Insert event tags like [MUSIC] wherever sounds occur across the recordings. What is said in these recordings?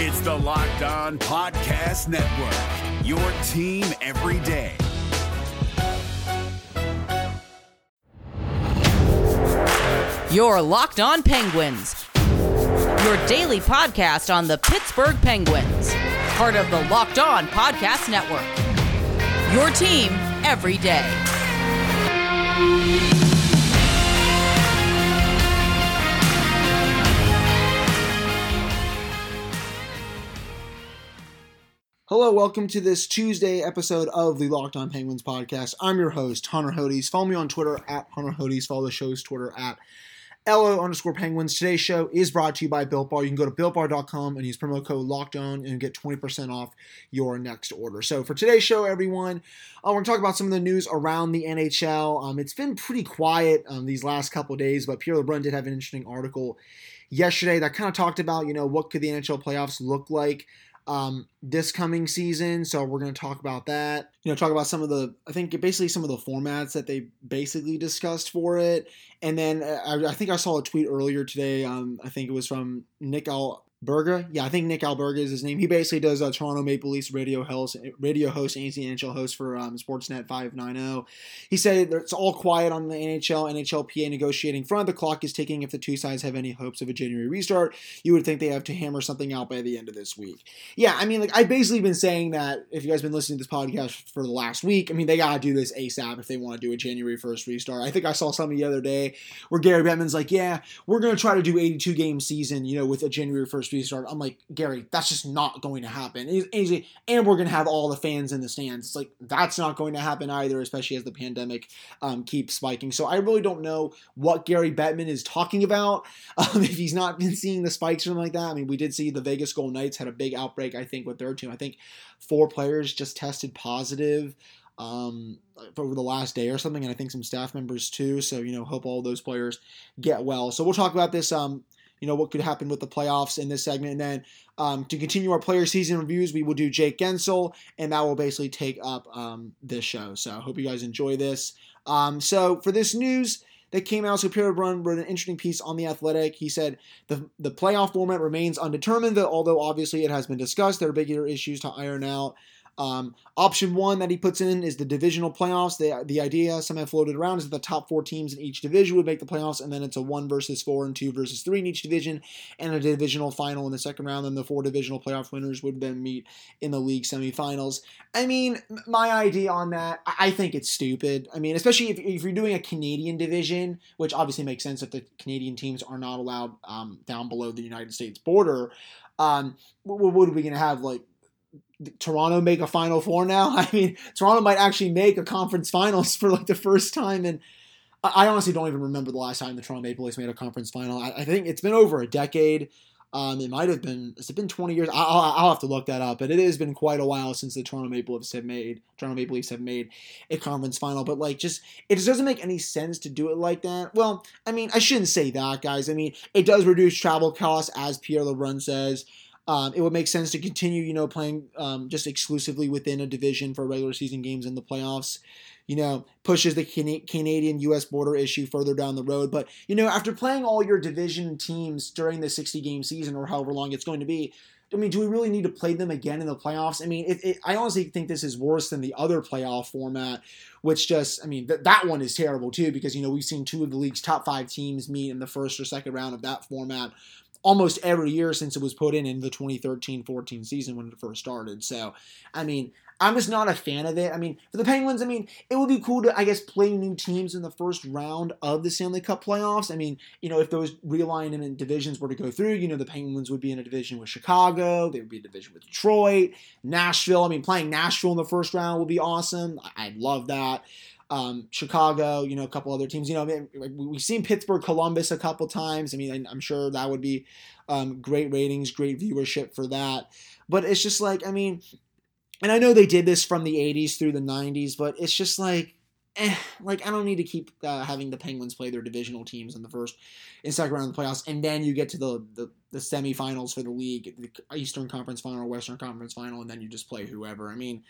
It's the Locked On Podcast Network, your team every day. Your Locked On Penguins, your daily podcast on the Pittsburgh Penguins, part of the Locked On Podcast Network. Your team every day. Hello, welcome to this Tuesday episode of the Locked On Penguins podcast. I'm your host, Hunter Hodes. Follow me on Twitter at Hunter Hodes. Follow the show's Twitter at LO underscore Penguins. Today's show is brought to you by Built Bar. You can go to builtbar.com and use promo code Locked On and get 20% off your next order. So for today's show, everyone, uh, we're going to talk about some of the news around the NHL. Um, it's been pretty quiet um, these last couple days, but Pierre LeBrun did have an interesting article yesterday that kind of talked about, you know, what could the NHL playoffs look like um, this coming season. So we're going to talk about that. You know, talk about some of the, I think basically some of the formats that they basically discussed for it. And then uh, I, I think I saw a tweet earlier today. Um, I think it was from Nick Al Berger, yeah, I think Nick Alberga is his name. He basically does a Toronto Maple Leafs radio host, radio host, NHL host for um, Sportsnet 590. He said it's all quiet on the NHL, NHLPA negotiating front. The clock is ticking. If the two sides have any hopes of a January restart, you would think they have to hammer something out by the end of this week. Yeah, I mean, like I've basically been saying that if you guys been listening to this podcast for the last week, I mean, they gotta do this ASAP if they want to do a January 1st restart. I think I saw something the other day where Gary Bettman's like, yeah, we're gonna try to do 82 game season, you know, with a January 1st restart. I'm like, Gary, that's just not going to happen. And, and we're going to have all the fans in the stands. It's like, that's not going to happen either, especially as the pandemic um, keeps spiking. So I really don't know what Gary Bettman is talking about. [LAUGHS] Um, if he's not been seeing the spikes or something like that. I mean, we did see the Vegas Golden Knights had a big outbreak, I think, with their team. I think four players just tested positive um, over the last day or something, and I think some staff members too. So you know, hope all those players get well. So we'll talk about this um, you know what could happen with the playoffs in this segment. And then um, to continue our player season reviews, we will do Jake Guentzel, and that will basically take up um, this show. So I hope you guys enjoy this. Um, so for this news that came out, so Pierre Brun wrote an interesting piece on the Athletic. He said the the playoff format remains undetermined, although obviously it has been discussed. There are bigger issues to iron out. Um, option one that he puts in is the divisional playoffs. The, the idea, some have floated around, is that the top four teams in each division would make the playoffs, and then it's a one versus four and two versus three in each division, and a divisional final in the second round. Then the four divisional playoff winners would then meet in the league semifinals. I mean, my idea on that, I think it's stupid. I mean, especially if, if you're doing a Canadian division, which obviously makes sense if the Canadian teams are not allowed um, down below the United States border. Um, what, what are we going to have? Like Toronto make a Final Four now? [LAUGHS] I mean, Toronto might actually make a conference finals for like the first time, and I honestly don't even remember the last time the Toronto Maple Leafs made a conference final. I, I think it's been over a decade. Um, it might have been. It's been 20 years? I'll, I'll, have to look that up. But it has been quite a while since the Toronto Maple Leafs have made Toronto Maple Leafs have made a conference final. But like, just it just doesn't make any sense to do it like that. Well, I mean, I shouldn't say that, guys. I mean, it does reduce travel costs, as Pierre LeBrun says. Um, it would make sense to continue, you know, playing um, just exclusively within a division for regular season games in the playoffs. You know, pushes the Canadian U.S. border issue further down the road. But you know, after playing all your division teams during the 60 game season or however long it's going to be, I mean, do we really need to play them again in the playoffs? I mean, it, it, I honestly think this is worse than the other playoff format, which just, I mean, th- that one is terrible too because, you know, we've seen two of the league's top five teams meet in the first or second round of that format almost every year since it was put in in the 2013-14 season when it first started. So, I mean, I'm just not a fan of it. I mean, for the Penguins, I mean, it would be cool to, I guess, play new teams in the first round of the Stanley Cup playoffs. I mean, you know, if those realignment divisions were to go through, you know, the Penguins would be in a division with Chicago, they would be in a division with Detroit, Nashville. I mean, playing Nashville in the first round would be awesome. I'd love that um, Chicago, you know, a couple other teams. You know, I mean, we've seen Pittsburgh, Columbus a couple times. I mean, I'm sure that would be um, great ratings, great viewership for that. But it's just like, I mean, and I know they did this from the 80s through the 90s, but it's just like, eh, like I don't need to keep uh, having the Penguins play their divisional teams in the first and second round of the playoffs, and then you get to the, the the semifinals for the league, the Eastern Conference Final, Western Conference Final, and then you just play whoever. I mean,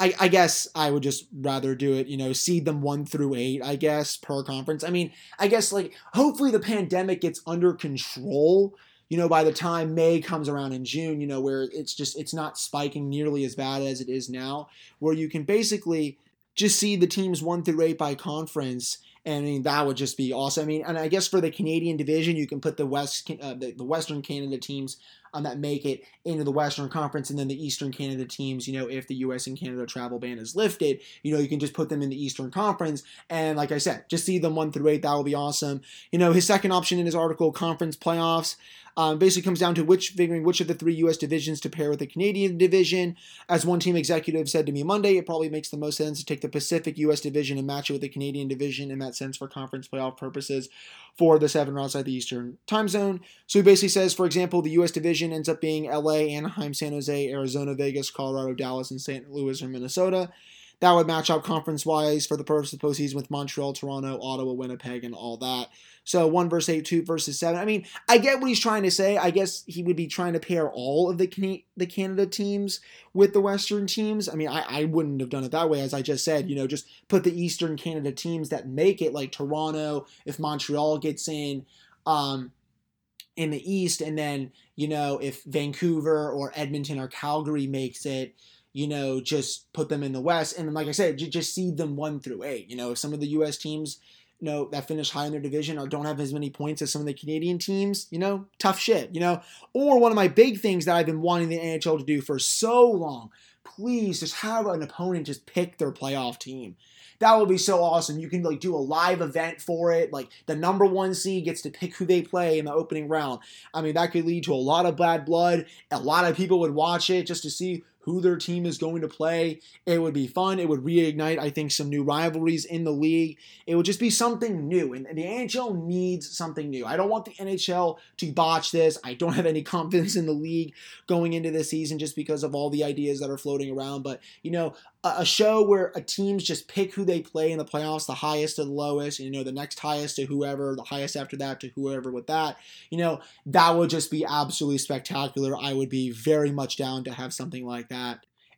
I, I guess I would just rather do it, you know, seed them one through eight, I guess, per conference. I mean, I guess like hopefully the pandemic gets under control you know, by the time May comes around in June, you know, where it's just it's not spiking nearly as bad as it is now, where you can basically just see the teams one through eight by conference. And I mean, that would just be awesome. I mean, and I guess for the Canadian division, you can put the West, uh, the, the Western Canada teams um, that make it into the Western Conference, and then the Eastern Canada teams. You know, if the U.S. and Canada travel ban is lifted, you know, you can just put them in the Eastern Conference, and like I said, just see them one through eight. That will be awesome. You know, his second option in his article, conference playoffs. Um, basically comes down to which figuring which of the three U.S. divisions to pair with the Canadian division. As one team executive said to me Monday, it probably makes the most sense to take the Pacific U.S. division and match it with the Canadian division in that sense for conference playoff purposes for the seven outside the Eastern time zone. So he basically says, for example, the U.S. division ends up being L.A., Anaheim, San Jose, Arizona, Vegas, Colorado, Dallas, and St. Louis or Minnesota. That would match up conference wise for the purpose of postseason with Montreal, Toronto, Ottawa, Winnipeg, and all that. So one versus eight, two versus seven. I mean, I get what he's trying to say. I guess he would be trying to pair all of the Can- the Canada teams with the Western teams. I mean, I, I wouldn't have done it that way, as I just said. You know, just put the Eastern Canada teams that make it, like Toronto, if Montreal gets in. Um, in the East, and then you know if Vancouver or Edmonton or Calgary makes it, you know, just put them in the West. And like I said, just seed them one through eight. You know, if some of the U.S. teams you know, that finish high in their division or don't have as many points as some of the Canadian teams, you know, tough shit, you know. Or one of my big things that I've been wanting the NHL to do for so long, please just have an opponent just pick their playoff team. That would be so awesome. You can like do a live event for it. Like the number one seed gets to pick who they play in the opening round. I mean, that could lead to a lot of bad blood. A lot of people would watch it just to see who their team is going to play. It would be fun. It would reignite, I think, some new rivalries in the league. It would just be something new. And, the NHL needs something new. I don't want the NHL to botch this. I don't have any [LAUGHS] confidence in the league going into this season just because of all the ideas that are floating around. But, you know, a show where a teams just pick who they play in the playoffs, the highest to the lowest, you know, the next highest to whoever, the highest after that to whoever with that, you know, that would just be absolutely spectacular. I would be very much down to have something like that.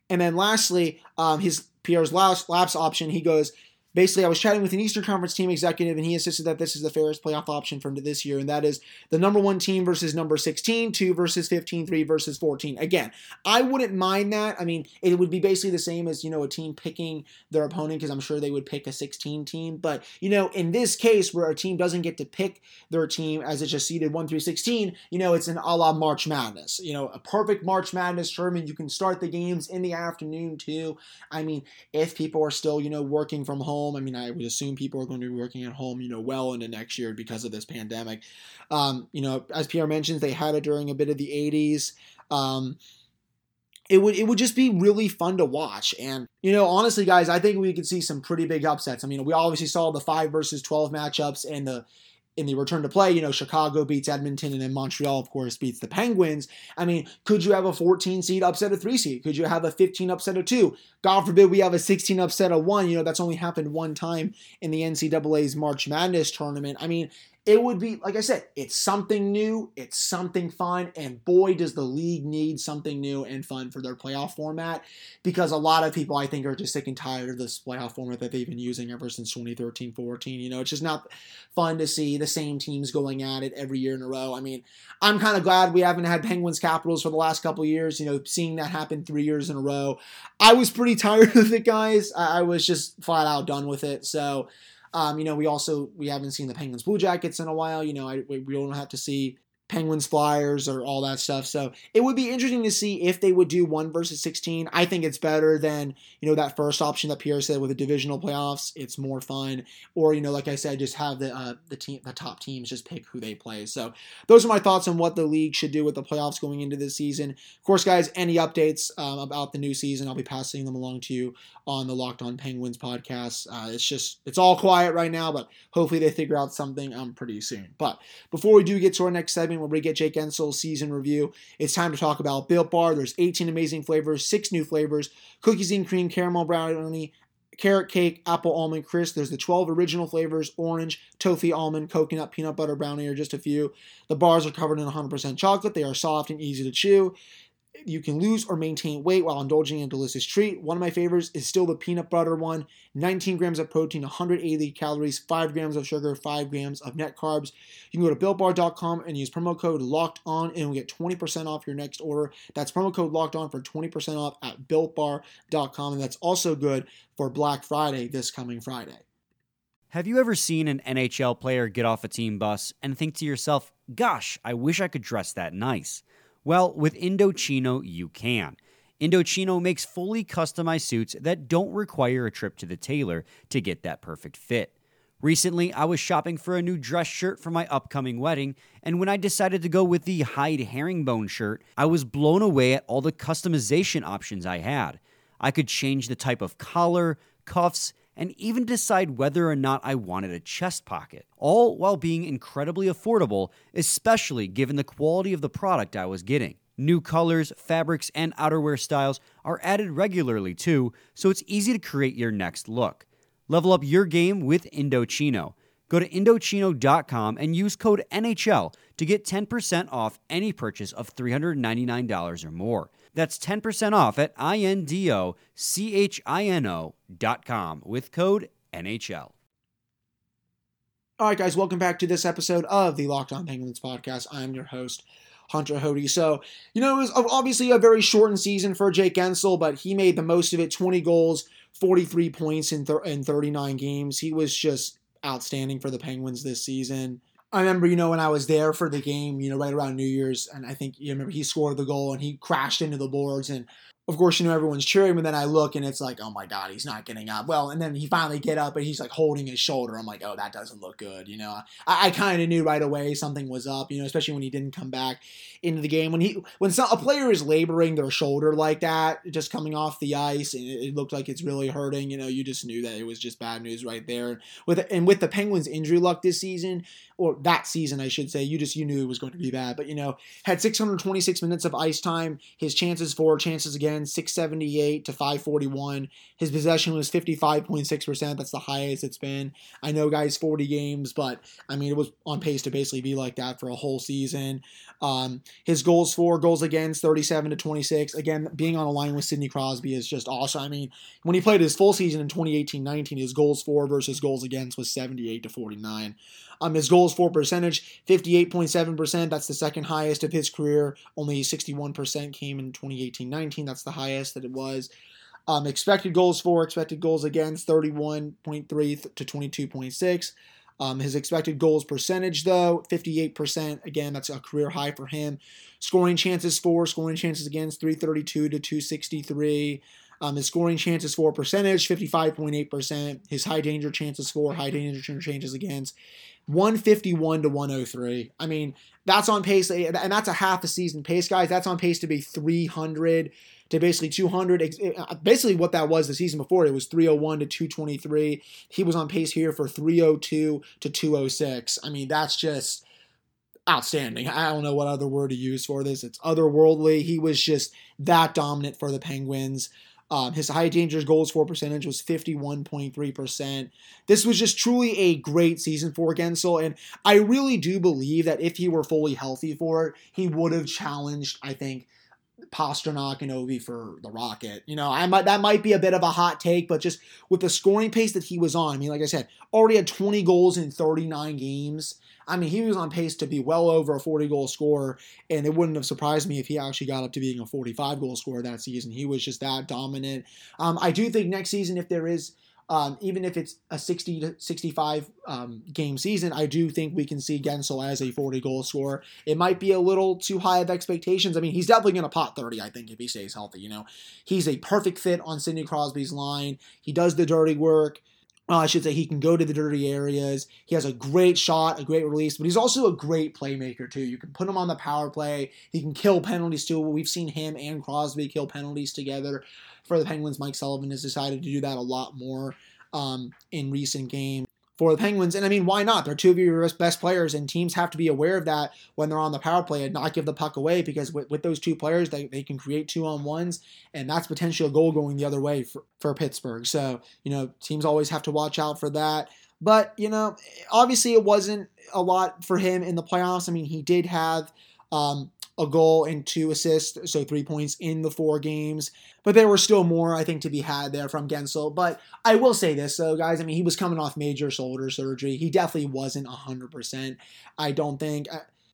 And then lastly, um, his Pierre's last lapse option, he goes, basically, I was chatting with an Eastern Conference team executive, and he insisted that this is the fairest playoff option for this year, and that is the number one team versus number 16, 2 versus 15, 3 versus 14. Again, I wouldn't mind that. I mean, it would be basically the same as, you know, a team picking their opponent, because I'm sure they would pick a 16 team. But, you know, in this case, where a team doesn't get to pick their team as it's just seeded 1 through 16, you know, it's an a la March Madness. You know, a perfect March Madness tournament. You can start the games in the afternoon, too. I mean, if people are still, you know, working from home, home. I mean, I would assume people are going to be working at home, you know, well into next year because of this pandemic. Um, you know, as Pierre mentions, they had it during a bit of the 80s. Um, it would it would just be really fun to watch. And you know, honestly, guys, I think we could see some pretty big upsets. I mean, we obviously saw the five versus twelve matchups and the in the return to play, you know, Chicago beats Edmonton and then Montreal, of course, beats the Penguins. I mean, could you have a 14 seed upset a three seed? Could you have a 15 upset a two? God forbid we have a 16 upset a one. You know, that's only happened one time in the NCAA's March Madness tournament. I mean, it would be like I said, it's something new, it's something fun, and boy, does the league need something new and fun for their playoff format because a lot of people I think are just sick and tired of this playoff format that they've been using ever since 2013 14. You know, it's just not fun to see the same teams going at it every year in a row. I mean, I'm kind of glad we haven't had Penguins Capitals for the last couple years, you know, seeing that happen three years in a row. I was pretty [LAUGHS] tired of it, guys. I was just flat out done with it. So, um, you know, we also we haven't seen the Penguins Blue Jackets in a while. You know, I, we don't have to see Penguins Flyers or all that stuff. So it would be interesting to see if they would do one versus 16. I think it's better than, you know, that first option that Pierre said with the divisional playoffs. It's more fun. Or, you know, like I said, just have the uh, the team the top teams just pick who they play. So those are my thoughts on what the league should do with the playoffs going into this season. Of course, guys, any updates um, about the new season, I'll be passing them along to you on the Locked On Penguins podcast. Uh, it's just it's all quiet right now, but hopefully they figure out something um pretty soon. But before we do get to our next segment, where we get Jake Guentzel's season review, it's time to talk about Built Bar. There's 18 amazing flavors, six new flavors: cookies and cream, caramel brownie, carrot cake, apple almond crisp. There's the 12 original flavors orange, toffee, almond, coconut, peanut butter brownie are just a few. The bars are covered in 100% chocolate. They are soft and easy to chew you can lose or maintain weight while indulging in a delicious treat. One of my favorites is still the peanut butter one 19 grams of protein, 180 calories, 5 grams of sugar, 5 grams of net carbs. You can go to builtbar.com and use promo code locked on and you'll get 20% off your next order. That's promo code locked on for 20% off at builtbar.com. And that's also good for Black Friday this coming Friday. Have you ever seen an NHL player get off a team bus and think to yourself, gosh, I wish I could dress that nice? Well, with Indochino, you can. Indochino makes fully customized suits that don't require a trip to the tailor to get that perfect fit. Recently, I was shopping for a new dress shirt for my upcoming wedding, and when I decided to go with the hide herringbone shirt, I was blown away at all the customization options I had. I could change the type of collar, cuffs, and even decide whether or not I wanted a chest pocket, all while being incredibly affordable, especially given the quality of the product I was getting. New colors, fabrics, and outerwear styles are added regularly too, so it's easy to create your next look. Level up your game with Indochino. Go to Indochino.com and use code NHL to get 10% off any purchase of $399 or more. That's 10% off at I-N-D-O-C-H-I-N-O.com with code NHL. All right, guys, welcome back to this episode of the Locked On Penguins podcast. I'm your host, Hunter Hody. So, you know, it was obviously a very shortened season for Jake Guentzel, but he made the most of it 20 goals, 43 points in, th- in 39 games. He was just outstanding for the Penguins this season. I remember, you know, when I was there for the game, you know, right around New Year's, and I think you remember he scored the goal and he crashed into the boards, and of course, you know, everyone's cheering, but then I look and it's like, oh my God, he's not getting up. Well, and then he finally get up and he's like holding his shoulder. I'm like, oh, that doesn't look good. You know, I, I kind of knew right away something was up, you know, especially when he didn't come back into the game. When he, when some, a player is laboring their shoulder like that, just coming off the ice and it, it looked like it's really hurting, you know, you just knew that it was just bad news right there. With, and with the Penguins injury luck this season, or that season, I should say, you just, you knew it was going to be bad, but you know, had 626 minutes of ice time, his chances for, chances again, 678 to 541. His possession was 55.6%. That's the highest it's been. I know, guys, 40 games, but I mean, it was on pace to basically be like that for a whole season. Um, his goals for, goals against, 37 to 26. Again, being on a line with Sidney Crosby is just awesome. I mean, when he played his full season in 2018 19, his goals for versus goals against was 78 to 49. Um, his goals for percentage, 58.7%. That's the second highest of his career. Only 61% came in 2018 19. That's the highest that it was. Um, expected goals for, expected goals against, 31.3 to 22.6. Um, his expected goals percentage, though, 58%. Again, that's a career high for him. Scoring chances for, scoring chances against, 332 to 263. Um, his scoring chances for percentage, 55.8%. His high danger chances for, high danger chances against, 151 to 103. I mean, that's on pace, and that's a half a season pace, guys. That's on pace to be 300 to basically 200. Uh, basically, what that was the season before, it was 301 to 223. He was on pace here for 302 to 206. I mean, that's just outstanding. I don't know what other word to use for this. It's otherworldly. He was just that dominant for the Penguins. Um, his high danger goals for percentage was 51.3%. This was just truly a great season for Guentzel, and I really do believe that if he were fully healthy for it, he would have challenged, I think, Pastrnak and Ovi for the Rocket. You know, I might that might be a bit of a hot take, but just with the scoring pace that he was on, I mean, like I said, already had 20 goals in 39 games. I mean, he was on pace to be well over a 40 goal scorer, and it wouldn't have surprised me if he actually got up to being a 45 goal scorer that season. He was just that dominant. Um, I do think next season, if there is um, even if it's a 60 to 65 um, game season, I do think we can see Guentzel as a 40 goal scorer. It might be a little too high of expectations. I mean, he's definitely going to pot 30, I think, if he stays healthy. You know, he's a perfect fit on Sidney Crosby's line. He does the dirty work. Uh, I should say he can go to the dirty areas. He has a great shot, a great release, but he's also a great playmaker too. You can put him on the power play. He can kill penalties too. We've seen him and Crosby kill penalties together for the Penguins. Mike Sullivan has decided to do that a lot more um, in recent games for the Penguins. And I mean, why not? They're two of your best players, and teams have to be aware of that when they're on the power play and not give the puck away because with, with those two players, they, they can create two on ones, and that's potentially a goal going the other way for, for Pittsburgh. So, you know, teams always have to watch out for that. But, you know, obviously it wasn't a lot for him in the playoffs. I mean, he did have um, a goal and two assists, so three points in the four games. But there were still more, I think, to be had there from Guentzel. But I will say this, though, guys. I mean, he was coming off major shoulder surgery. He definitely wasn't 100%. I don't think.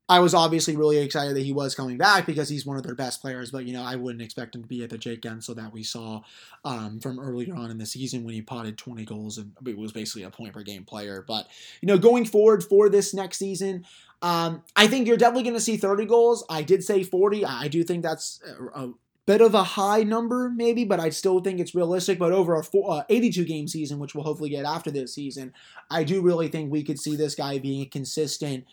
I was obviously really excited that he was coming back because he's one of their best players, but you know I wouldn't expect him to be at the Jake Guentzel that we saw um, from earlier on in the season when he potted 20 goals and was basically a point per game player. But you know going forward for this next season, um, I think you're definitely going to see 30 goals. I did say 40. I do think that's a, bit of a high number maybe, but I still think it's realistic. But over a four, uh, 82 game season, which we'll hopefully get after this season, I do really think we could see this guy being a consistent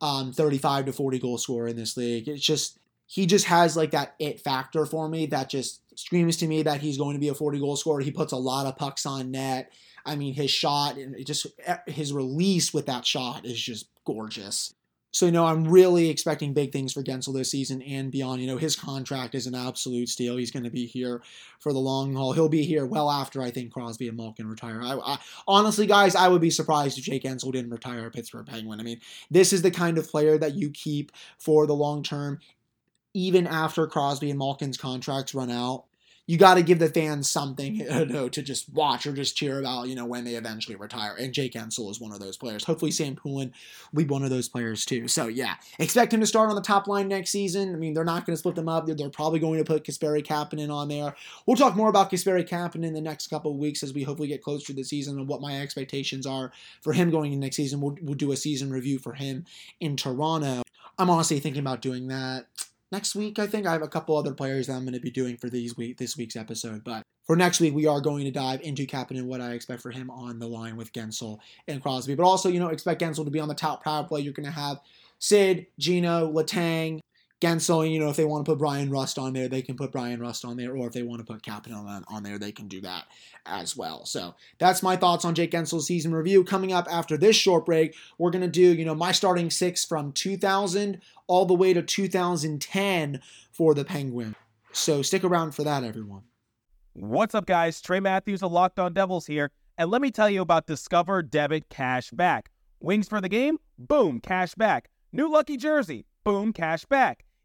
um, 35 to 40 goal scorer in this league. It's just he just has like that it factor for me that just screams to me that he's going to be a 40 goal scorer. He puts a lot of pucks on net. I mean, his shot and just his release with that shot is just gorgeous. So, you know, I'm really expecting big things for Guentzel this season and beyond. You know, his contract is an absolute steal. He's going to be here for the long haul. He'll be here well after I think Crosby and Malkin retire. I, I, honestly, guys, I would be surprised if Jake Guentzel didn't retire a Pittsburgh Penguin. I mean, this is the kind of player that you keep for the long term, even after Crosby and Malkin's contracts run out you got to give the fans something [LAUGHS] you know, to just watch or just cheer about, you know, when they eventually retire. And Jake Guentzel is one of those players. Hopefully, Sam Poulin will be one of those players too. So yeah, expect him to start on the top line next season. I mean, they're not going to split them up. They're, they're probably going to put Kasperi Kapanen on there. We'll talk more about Kasperi Kapanen in the next couple of weeks as we hopefully get closer to the season and what my expectations are for him going in next season. We'll, we'll do a season review for him in Toronto. I'm honestly thinking about doing that next week. I think I have a couple other players that I'm going to be doing for these week this week's episode, but for next week we are going to dive into Kapanen and what I expect for him on the line with Guentzel and Crosby. But also, you know, expect Guentzel to be on the top power play. You're going to have Sid, Gino, Letang, Guentzel, you know, if they want to put Bryan Rust on there, they can put Bryan Rust on there, or if they want to put Kapanen on, on there, they can do that as well. So that's my thoughts on Jake Guentzel's season review. Coming up after this short break, we're going to do, you know, my starting six from 2000 all the way to 2010 for the Penguin. So stick around for that, everyone. What's up, guys? Trey Matthews of Locked On Devils here, and let me tell you about Discover Debit Cash Back. Wings for the game? Boom, cash back. New lucky jersey? Boom, cash back.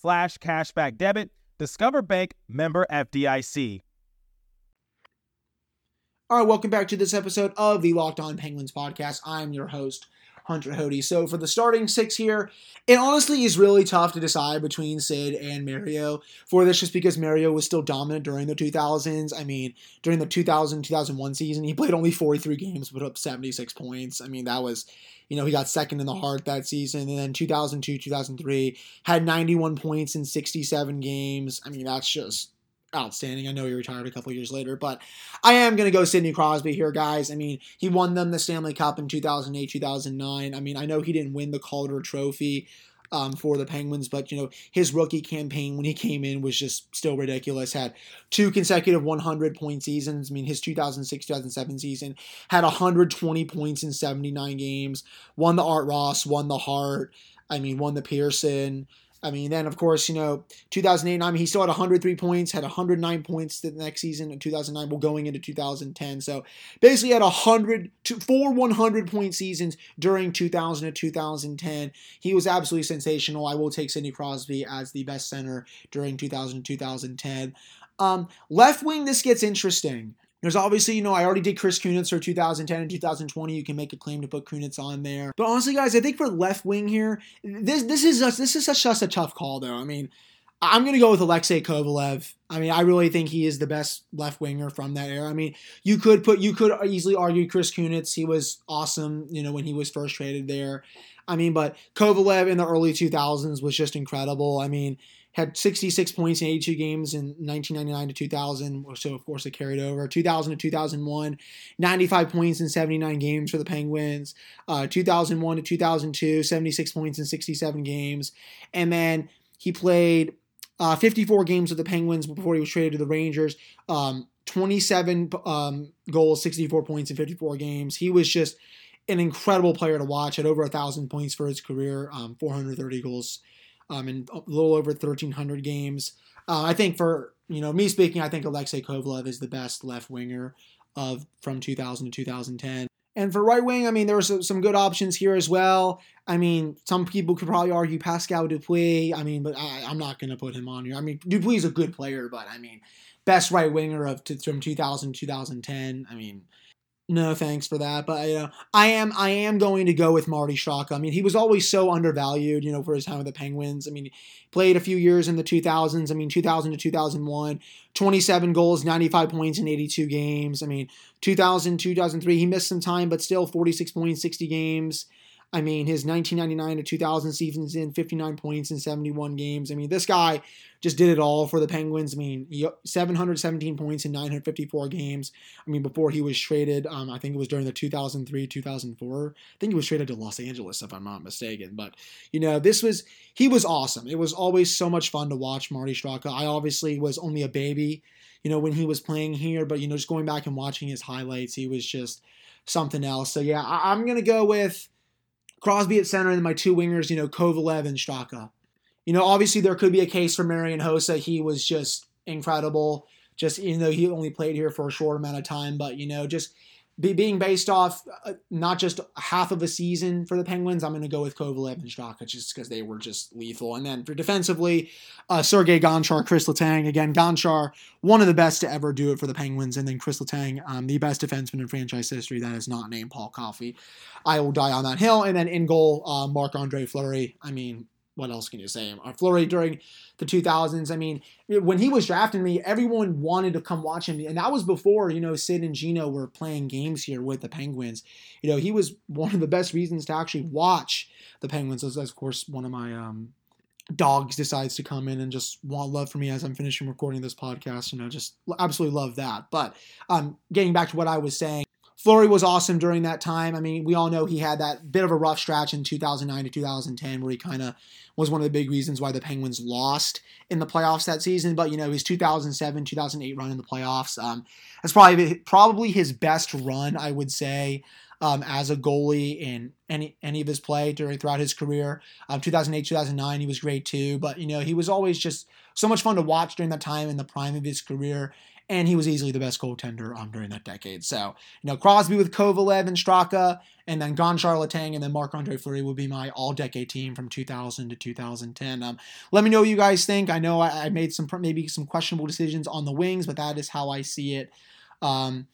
slash cashback debit. Discover Bank member FDIC. All right, welcome back to this episode of the Locked On Penguins podcast. I'm your host, Hunter Hody. So for the starting six here, it honestly is really tough to decide between Sid and Mario for this just because Mario was still dominant during the 2000s. I mean, during the 2000 2001 season, he played only 43 games, put up 76 points. I mean, that was, you know, he got second in the Hart that season. And then 2002 2003 had 91 points in 67 games. I mean, that's just outstanding. I know he retired a couple years later, but I am going to go Sidney Crosby here, guys. I mean, he won them the Stanley Cup in 2008, 2009. I mean, I know he didn't win the Calder Trophy um, for the Penguins, but you know his rookie campaign when he came in was just still ridiculous. Had two consecutive 100 point seasons. I mean, his 2006-2007 season had 120 points in 79 games. Won the Art Ross, won the Hart. I mean, won the Pearson. I mean, then of course, you know, 2008, I mean, he still had 103 points, had 109 points the next season in 2009, well, going into 2010. So basically had 100, four 100 point seasons during 2000 to 2010. He was absolutely sensational. I will take Sidney Crosby as the best center during 2000 to 2010. Um, left wing, this gets interesting. There's obviously, you know, I already did Chris Kunitz for 2010 and 2020. You can make a claim to put Kunitz on there. But honestly, guys, I think for left wing here, this this is just, this is just a tough call, though. I mean, I'm going to go with Alexei Kovalev. I mean, I really think he is the best left winger from that era. I mean, you could put you could easily argue Chris Kunitz. He was awesome, you know, when he was first traded there. I mean, but Kovalev in the early 2000s was just incredible. I mean, had 66 points in 82 games in 1999 to 2000, so of course it carried over. 2000 to 2001, 95 points in 79 games for the Penguins. Uh, 2001 to 2002, 76 points in 67 games. And then he played uh, 54 games with the Penguins before he was traded to the Rangers. Um, 27 um, goals, 64 points in 54 games. He was just an incredible player to watch. Had over a thousand points for his career, um, 430 goals, um, in a little over 1,300 games. Uh, I think for you know me speaking, I think Alexei Kovalev is the best left winger of from 2000 to 2010. And for right wing, I mean, there some, some good options here as well. I mean, some people could probably argue Pascal Dupuis. I mean, but I, am not going to put him on here. I mean, Dupuis is a good player, but I mean, best right winger of from 2000 2010. I mean, no thanks for that, but you know, I am I am going to go with Marty Straka. I mean, he was always so undervalued, you know, for his time with the Penguins. I mean, played a few years in the 2000s. I mean, 2000 to 2001, 27 goals, 95 points in 82 games. I mean, 2000 2003, he missed some time, but still 46 points, 60 games. I mean, his 1999 to 2000 seasons in 59 points in 71 games. I mean, this guy just did it all for the Penguins. I mean, 717 points in 954 games. I mean, before he was traded, um, I think it was during the 2003 2004. I think he was traded to Los Angeles, if I'm not mistaken. But, you know, this was, he was awesome. It was always so much fun to watch Marty Straka. I obviously was only a baby, you know, when he was playing here, but, you know, just going back and watching his highlights, he was just something else. So, yeah, I- I'm going to go with. Crosby at center and my two wingers, you know, Kovalev and Straka. You know, obviously there could be a case for Marian Hossa. He was just incredible. Just even though he only played here for a short amount of time, but you know, just be, being based off uh, not just half of a season for the Penguins, I'm going to go with Kovalev and Straka just because they were just lethal. And then for defensively, uh, Sergei Gonchar, Chris Letang. Again, Gonchar, one of the best to ever do it for the Penguins. And then Chris Letang, um, the best defenseman in franchise history that is not named Paul Coffey. I will die on that hill. And then in goal, uh, Marc Andre Fleury. I mean, what else can you say? Uh, Fleury during the 2000s. I mean, when he was drafting me, everyone wanted to come watch him, and that was before you know Sid and Gino were playing games here with the Penguins. You know, he was one of the best reasons to actually watch the Penguins. As, of course, one of my um, dogs decides to come in and just want love for me as I'm finishing recording this podcast. You know, just absolutely love that. But um, getting back to what I was saying. Fleury was awesome during that time. I mean, we all know he had that bit of a rough stretch in 2009 to 2010 where he kind of was one of the big reasons why the Penguins lost in the playoffs that season. But, you know, his 2007 2008 run in the playoffs, um, that's probably, probably his best run, I would say. Um, as a goalie in any any of his play during throughout his career. Um, 2008, 2009, he was great too. But you know, he was always just so much fun to watch during that time in the prime of his career and he was easily the best goaltender um, during that decade. So, you know, Crosby with Kovalev and Straka, and then Gonchar Letang, and then Marc Andre Fleury would be my all decade team from 2000 to 2010. Um, let me know what you guys think. I know I, I, made some maybe some questionable decisions on the wings, but that is how I see it. Um,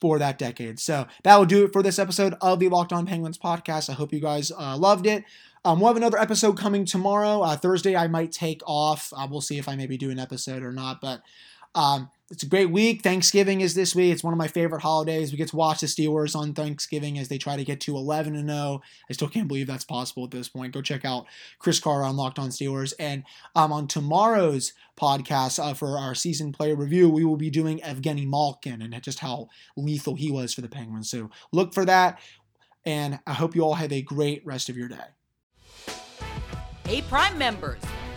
for that decade. So that will do it for this episode of the Locked On Penguins podcast. I hope you guys uh, loved it. Um, we'll have another episode coming tomorrow. Uh, Thursday, I might take off. Uh, we'll see if I maybe do an episode or not. But um, it's a great week. Thanksgiving is this week. It's one of my favorite holidays. We get to watch the Steelers on Thanksgiving as they try to get to 11 and 0. I still can't believe that's possible at this point. Go check out Chris Carr on Locked On Steelers. And um, on tomorrow's podcast uh, for our season player review, we will be doing Evgeny Malkin and just how lethal he was for the Penguins. So look for that. And I hope you all have a great rest of your day. Hey, Prime members